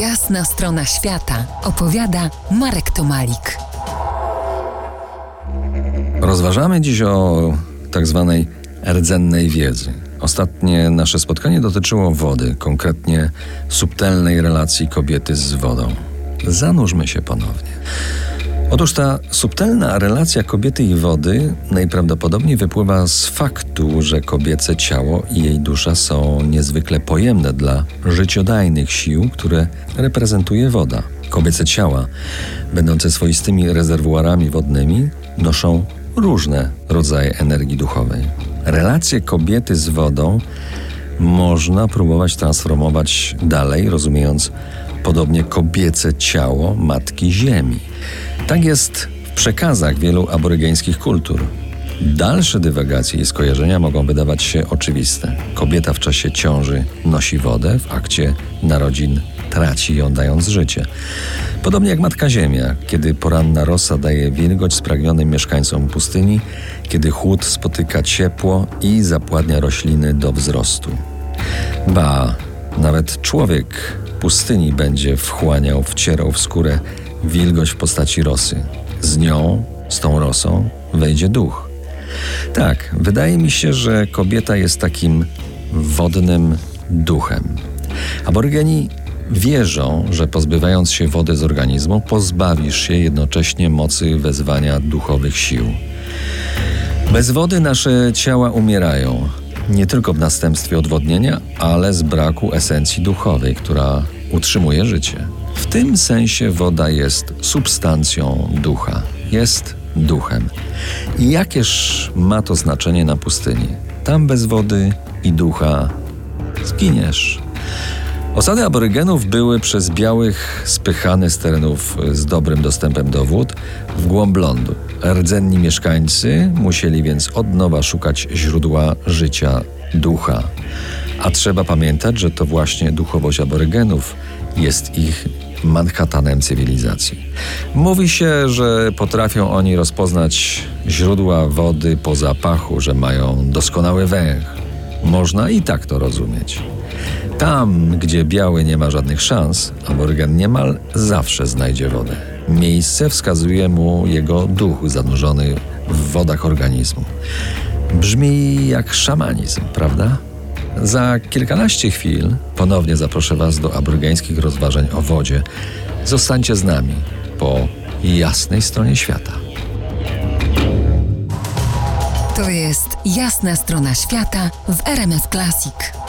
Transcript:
Jasna strona świata opowiada Marek Tomalik. Rozważamy dziś o tak zwanej rdzennej wiedzy. Ostatnie nasze spotkanie dotyczyło wody, konkretnie subtelnej relacji kobiety z wodą. Zanurzmy się ponownie. Otóż ta subtelna relacja kobiety i wody najprawdopodobniej wypływa z faktu, że kobiece ciało i jej dusza są niezwykle pojemne dla życiodajnych sił, które reprezentuje woda. Kobiece ciała, będące swoistymi rezerwuarami wodnymi, noszą różne rodzaje energii duchowej. Relacje kobiety z wodą można próbować transformować dalej, rozumiejąc podobnie kobiece ciało Matki Ziemi. Tak jest w przekazach wielu aborygeńskich kultur. Dalsze dywagacje i skojarzenia mogą wydawać się oczywiste. Kobieta w czasie ciąży nosi wodę, w akcie narodzin traci ją dając życie. Podobnie jak Matka Ziemia, kiedy poranna rosa daje wilgoć spragnionym mieszkańcom pustyni, kiedy chłód spotyka ciepło i zapładnia rośliny do wzrostu. Ba, nawet człowiek pustyni będzie wchłaniał, wcierał w skórę wilgoć w postaci rosy. Z nią, z tą rosą, wejdzie duch. Tak, wydaje mi się, że kobieta jest takim wodnym duchem. Aborygeni wierzą, że pozbywając się wody z organizmu, pozbawisz się jednocześnie mocy wezwania duchowych sił. Bez wody nasze ciała umierają, nie tylko w następstwie odwodnienia, ale z braku esencji duchowej, która utrzymuje życie. W tym sensie woda jest substancją ducha, jest duchem. I jakież ma to znaczenie na pustyni? Tam bez wody i ducha zginiesz. Osady aborygenów były przez białych spychane z terenów z dobrym dostępem do wód w głąb lądu. Rdzenni mieszkańcy musieli więc od nowa szukać źródła życia ducha. A trzeba pamiętać, że to właśnie duchowość aborygenów jest ich Manhattanem cywilizacji. Mówi się, że potrafią oni rozpoznać źródła wody po zapachu, że mają doskonały węch. Można i tak to rozumieć. Tam, gdzie biały nie ma żadnych szans, aborygen niemal zawsze znajdzie wodę. Miejsce wskazuje mu jego duch zanurzony w wodach organizmu. Brzmi jak szamanizm, prawda? Za kilkanaście chwil ponownie zaproszę Was do aborygeńskich rozważań o wodzie. Zostańcie z nami po jasnej stronie świata. To jest jasna strona świata w RMS Classic.